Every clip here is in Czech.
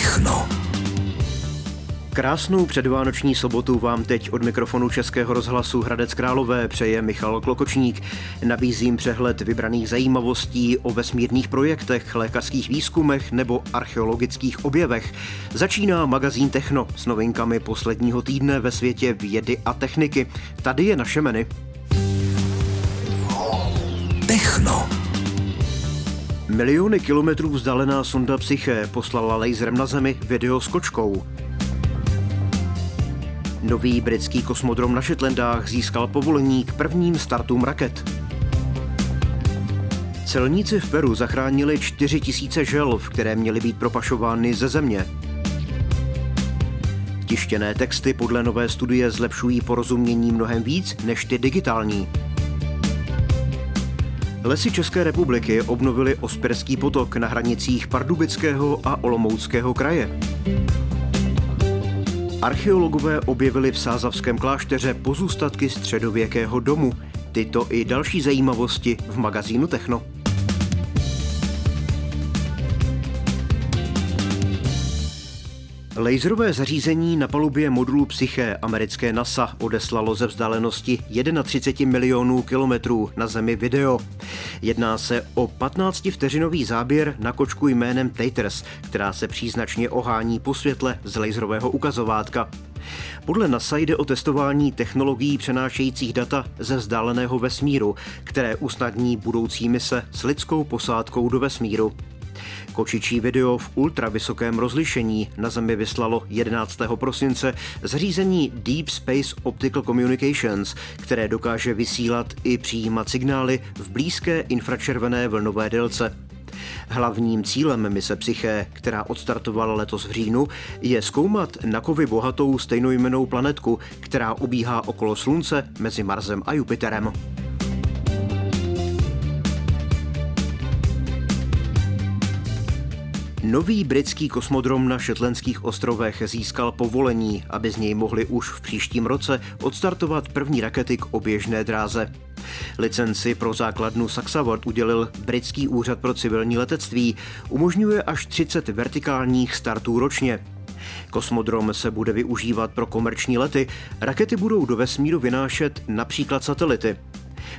Techno. Krásnou předvánoční sobotu vám teď od mikrofonu Českého rozhlasu Hradec Králové přeje Michal Klokočník. Nabízím přehled vybraných zajímavostí o vesmírných projektech, lékařských výzkumech nebo archeologických objevech. Začíná magazín Techno s novinkami posledního týdne ve světě vědy a techniky. Tady je naše menu. Techno. Miliony kilometrů vzdálená sonda Psyche poslala laserem na Zemi video s kočkou. Nový britský kosmodrom na Shetlandách získal povolení k prvním startům raket. Celníci v Peru zachránili 4 tisíce želv, které měly být propašovány ze země. Tištěné texty podle nové studie zlepšují porozumění mnohem víc než ty digitální. Lesy České republiky obnovili Osperský potok na hranicích Pardubického a Olomouckého kraje. Archeologové objevili v Sázavském klášteře pozůstatky středověkého domu. Tyto i další zajímavosti v magazínu Techno. Laserové zařízení na palubě modulu Psyche americké NASA odeslalo ze vzdálenosti 31 milionů kilometrů na Zemi video. Jedná se o 15-vteřinový záběr na kočku jménem Taters, která se příznačně ohání po světle z laserového ukazovátka. Podle NASA jde o testování technologií přenášejících data ze vzdáleného vesmíru, které usnadní budoucí mise s lidskou posádkou do vesmíru. Kočičí video v ultravysokém rozlišení na Zemi vyslalo 11. prosince zařízení Deep Space Optical Communications, které dokáže vysílat i přijímat signály v blízké infračervené vlnové délce. Hlavním cílem mise Psyché, která odstartovala letos v říjnu, je zkoumat na kovy bohatou stejnojmenou planetku, která obíhá okolo Slunce mezi Marsem a Jupiterem. Nový britský kosmodrom na Šetlenských ostrovech získal povolení, aby z něj mohli už v příštím roce odstartovat první rakety k oběžné dráze. Licenci pro základnu Saxavord udělil britský úřad pro civilní letectví. Umožňuje až 30 vertikálních startů ročně. Kosmodrom se bude využívat pro komerční lety. Rakety budou do vesmíru vynášet například satelity.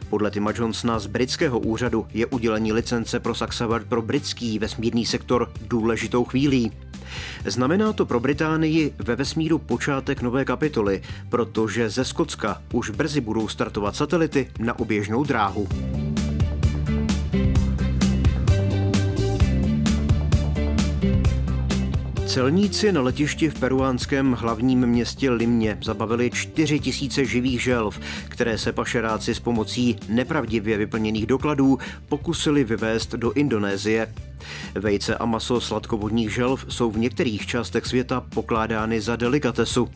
Podle Tima Johnsona z britského úřadu je udělení licence pro Saxavard pro britský vesmírný sektor důležitou chvílí. Znamená to pro Británii ve vesmíru počátek nové kapitoly, protože ze Skotska už brzy budou startovat satelity na oběžnou dráhu. Celníci na letišti v peruánském hlavním městě Limně zabavili 4 tisíce živých želv, které se pašeráci s pomocí nepravdivě vyplněných dokladů pokusili vyvést do Indonésie. Vejce a maso sladkovodních želv jsou v některých částech světa pokládány za delikatesu.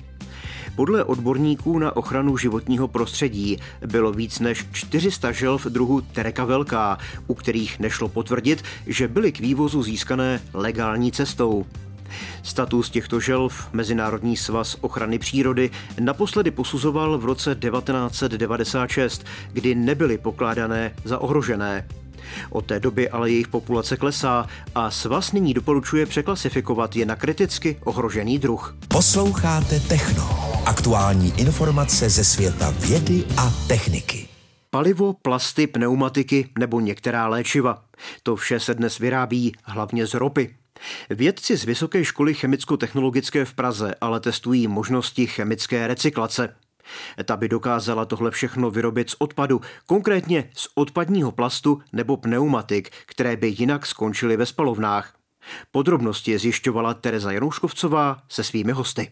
Podle odborníků na ochranu životního prostředí bylo víc než 400 želv druhu Tereka Velká, u kterých nešlo potvrdit, že byly k vývozu získané legální cestou. Status těchto želv Mezinárodní svaz ochrany přírody naposledy posuzoval v roce 1996, kdy nebyly pokládané za ohrožené. Od té doby ale jejich populace klesá a svaz nyní doporučuje překlasifikovat je na kriticky ohrožený druh. Posloucháte Techno. Aktuální informace ze světa vědy a techniky. Palivo, plasty, pneumatiky nebo některá léčiva. To vše se dnes vyrábí hlavně z ropy. Vědci z Vysoké školy chemicko-technologické v Praze ale testují možnosti chemické recyklace. Ta by dokázala tohle všechno vyrobit z odpadu, konkrétně z odpadního plastu nebo pneumatik, které by jinak skončily ve spalovnách. Podrobnosti zjišťovala Tereza Janouškovcová se svými hosty.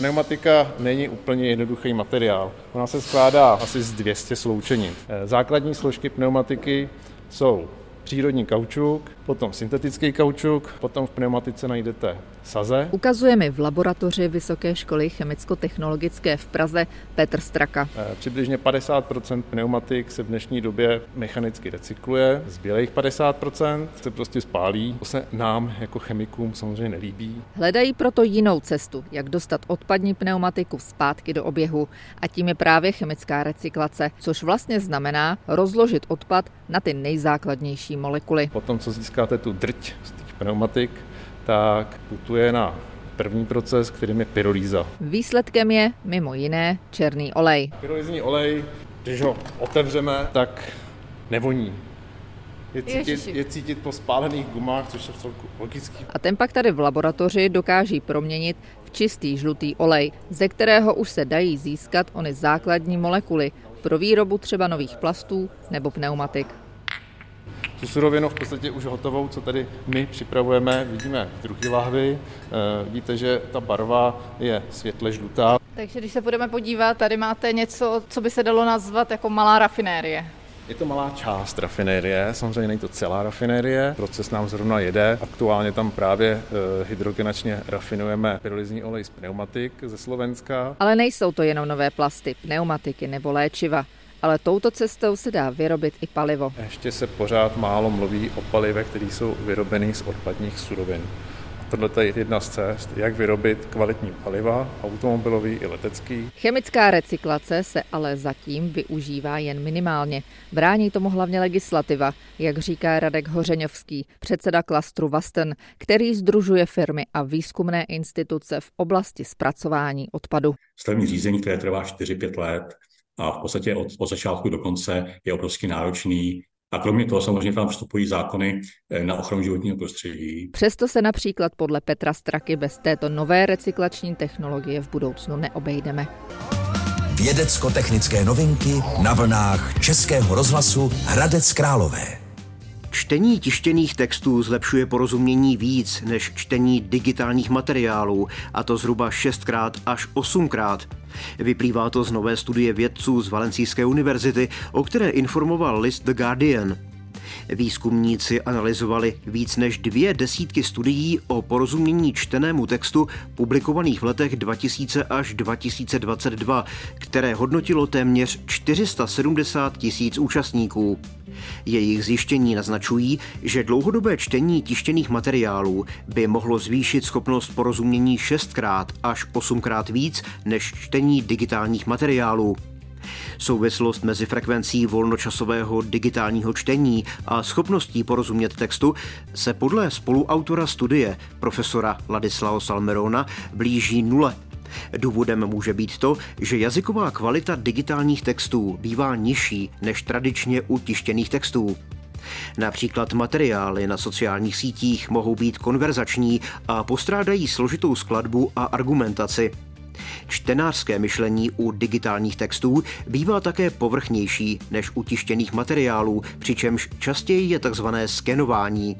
Pneumatika není úplně jednoduchý materiál. Ona se skládá asi z 200 sloučenin. Základní složky pneumatiky jsou přírodní kaučuk, potom syntetický kaučuk, potom v pneumatice najdete saze. Ukazuje mi v laboratoři Vysoké školy chemicko-technologické v Praze Petr Straka. Eh, přibližně 50% pneumatik se v dnešní době mechanicky recykluje, zbylých 50% se prostě spálí. To se nám jako chemikům samozřejmě nelíbí. Hledají proto jinou cestu, jak dostat odpadní pneumatiku zpátky do oběhu a tím je právě chemická recyklace, což vlastně znamená rozložit odpad na ty nejzákladnější další molekuly. Potom, co získáte tu drť z těch pneumatik, tak putuje na první proces, kterým je pyrolíza. Výsledkem je mimo jiné černý olej. Pyrolízní olej, když ho otevřeme, tak nevoní. Je cítit, je cítit po spálených gumách, což je celku logický. A ten pak tady v laboratoři dokáží proměnit v čistý žlutý olej, ze kterého už se dají získat ony základní molekuly pro výrobu třeba nových plastů nebo pneumatik. Tu surovinu v podstatě už hotovou, co tady my připravujeme, vidíme v druhé lahvi. Eh, vidíte, že ta barva je světle žlutá. Takže když se budeme podívat, tady máte něco, co by se dalo nazvat jako malá rafinérie. Je to malá část rafinérie, samozřejmě není to celá rafinérie, proces nám zrovna jede. Aktuálně tam právě eh, hydrogenačně rafinujeme pyrolizní olej z pneumatik ze Slovenska. Ale nejsou to jenom nové plasty, pneumatiky nebo léčiva ale touto cestou se dá vyrobit i palivo. Ještě se pořád málo mluví o palivech, které jsou vyrobeny z odpadních surovin. Tohle je jedna z cest, jak vyrobit kvalitní paliva, automobilový i letecký. Chemická recyklace se ale zatím využívá jen minimálně. Brání tomu hlavně legislativa, jak říká Radek Hořeňovský, předseda klastru Vasten, který združuje firmy a výzkumné instituce v oblasti zpracování odpadu. Stavební řízení, které trvá 4-5 let, a v podstatě od, od začátku do konce je obrovsky náročný. A kromě toho samozřejmě tam vstupují zákony eh, na ochranu životního prostředí. Přesto se například podle Petra Straky bez této nové recyklační technologie v budoucnu neobejdeme. Vědecko-technické novinky na vlnách Českého rozhlasu Hradec Králové. Čtení tištěných textů zlepšuje porozumění víc než čtení digitálních materiálů, a to zhruba 6krát až 8krát. Vyplývá to z nové studie vědců z Valencijské univerzity, o které informoval list The Guardian. Výzkumníci analyzovali víc než dvě desítky studií o porozumění čtenému textu publikovaných v letech 2000 až 2022, které hodnotilo téměř 470 tisíc účastníků. Jejich zjištění naznačují, že dlouhodobé čtení tištěných materiálů by mohlo zvýšit schopnost porozumění šestkrát až osmkrát víc než čtení digitálních materiálů. Souvislost mezi frekvencí volnočasového digitálního čtení a schopností porozumět textu se podle spoluautora studie profesora Ladislao Salmerona blíží nule. Důvodem může být to, že jazyková kvalita digitálních textů bývá nižší než tradičně u tištěných textů. Například materiály na sociálních sítích mohou být konverzační a postrádají složitou skladbu a argumentaci. Čtenářské myšlení u digitálních textů bývá také povrchnější než u tištěných materiálů, přičemž častěji je tzv. skenování.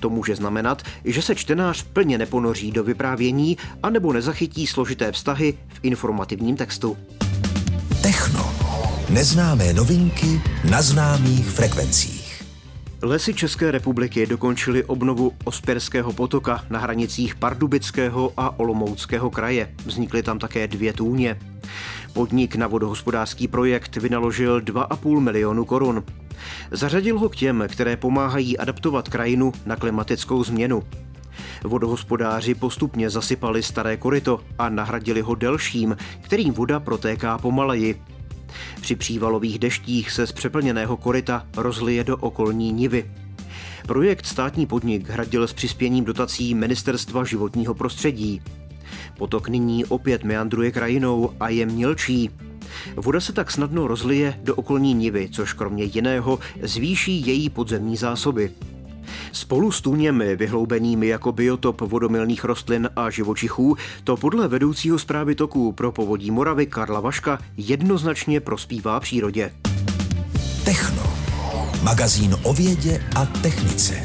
To může znamenat, že se čtenář plně neponoří do vyprávění anebo nezachytí složité vztahy v informativním textu. Techno. Neznámé novinky na známých frekvencích. Lesy České republiky dokončily obnovu Osperského potoka na hranicích Pardubického a Olomouckého kraje. Vznikly tam také dvě tůně. Podnik na vodohospodářský projekt vynaložil 2,5 milionu korun. Zařadil ho k těm, které pomáhají adaptovat krajinu na klimatickou změnu. Vodohospodáři postupně zasypali staré koryto a nahradili ho delším, kterým voda protéká pomaleji. Při přívalových deštích se z přeplněného koryta rozlije do okolní nivy. Projekt státní podnik hradil s přispěním dotací Ministerstva životního prostředí. Potok nyní opět meandruje krajinou a je mělčí. Voda se tak snadno rozlije do okolní nivy, což kromě jiného zvýší její podzemní zásoby. Spolu s tůněmi vyhloubenými jako biotop vodomilných rostlin a živočichů to podle vedoucího zprávy toků pro povodí Moravy Karla Vaška jednoznačně prospívá přírodě. Techno. Magazín o vědě a technice.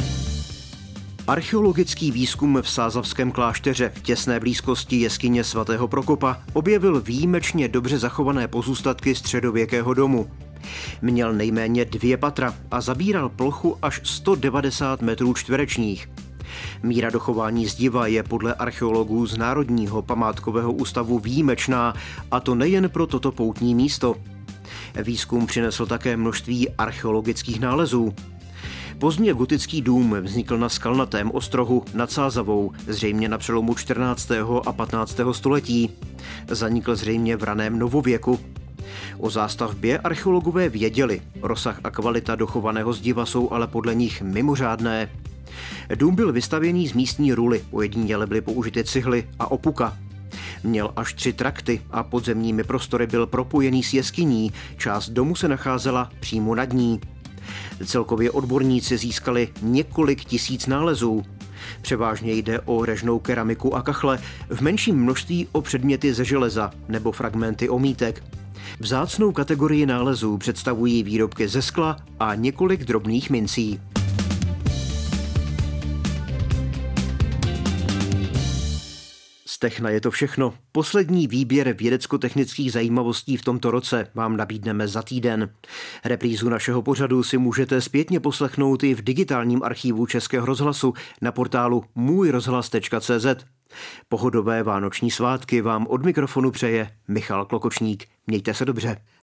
Archeologický výzkum v Sázavském klášteře v těsné blízkosti jeskyně svatého Prokopa objevil výjimečně dobře zachované pozůstatky středověkého domu. Měl nejméně dvě patra a zabíral plochu až 190 metrů čtverečních. Míra dochování zdiva je podle archeologů z Národního památkového ústavu výjimečná, a to nejen pro toto poutní místo. Výzkum přinesl také množství archeologických nálezů. Pozdně gotický dům vznikl na skalnatém ostrohu nad Sázavou, zřejmě na přelomu 14. a 15. století. Zanikl zřejmě v raném novověku. O zástavbě archeologové věděli, rozsah a kvalita dochovaného zdiva jsou ale podle nich mimořádné. Dům byl vystavěný z místní ruly, ojediněle byly použity cihly a opuka. Měl až tři trakty a podzemními prostory byl propojený s jeskyní, část domu se nacházela přímo nad ní. Celkově odborníci získali několik tisíc nálezů. Převážně jde o režnou keramiku a kachle, v menším množství o předměty ze železa nebo fragmenty omítek. Vzácnou kategorii nálezů představují výrobky ze skla a několik drobných mincí. Techna je to všechno. Poslední výběr vědecko-technických zajímavostí v tomto roce vám nabídneme za týden. Reprízu našeho pořadu si můžete zpětně poslechnout i v digitálním archivu Českého rozhlasu na portálu můjrozhlas.cz. Pohodové vánoční svátky vám od mikrofonu přeje Michal Klokočník. Mějte se dobře.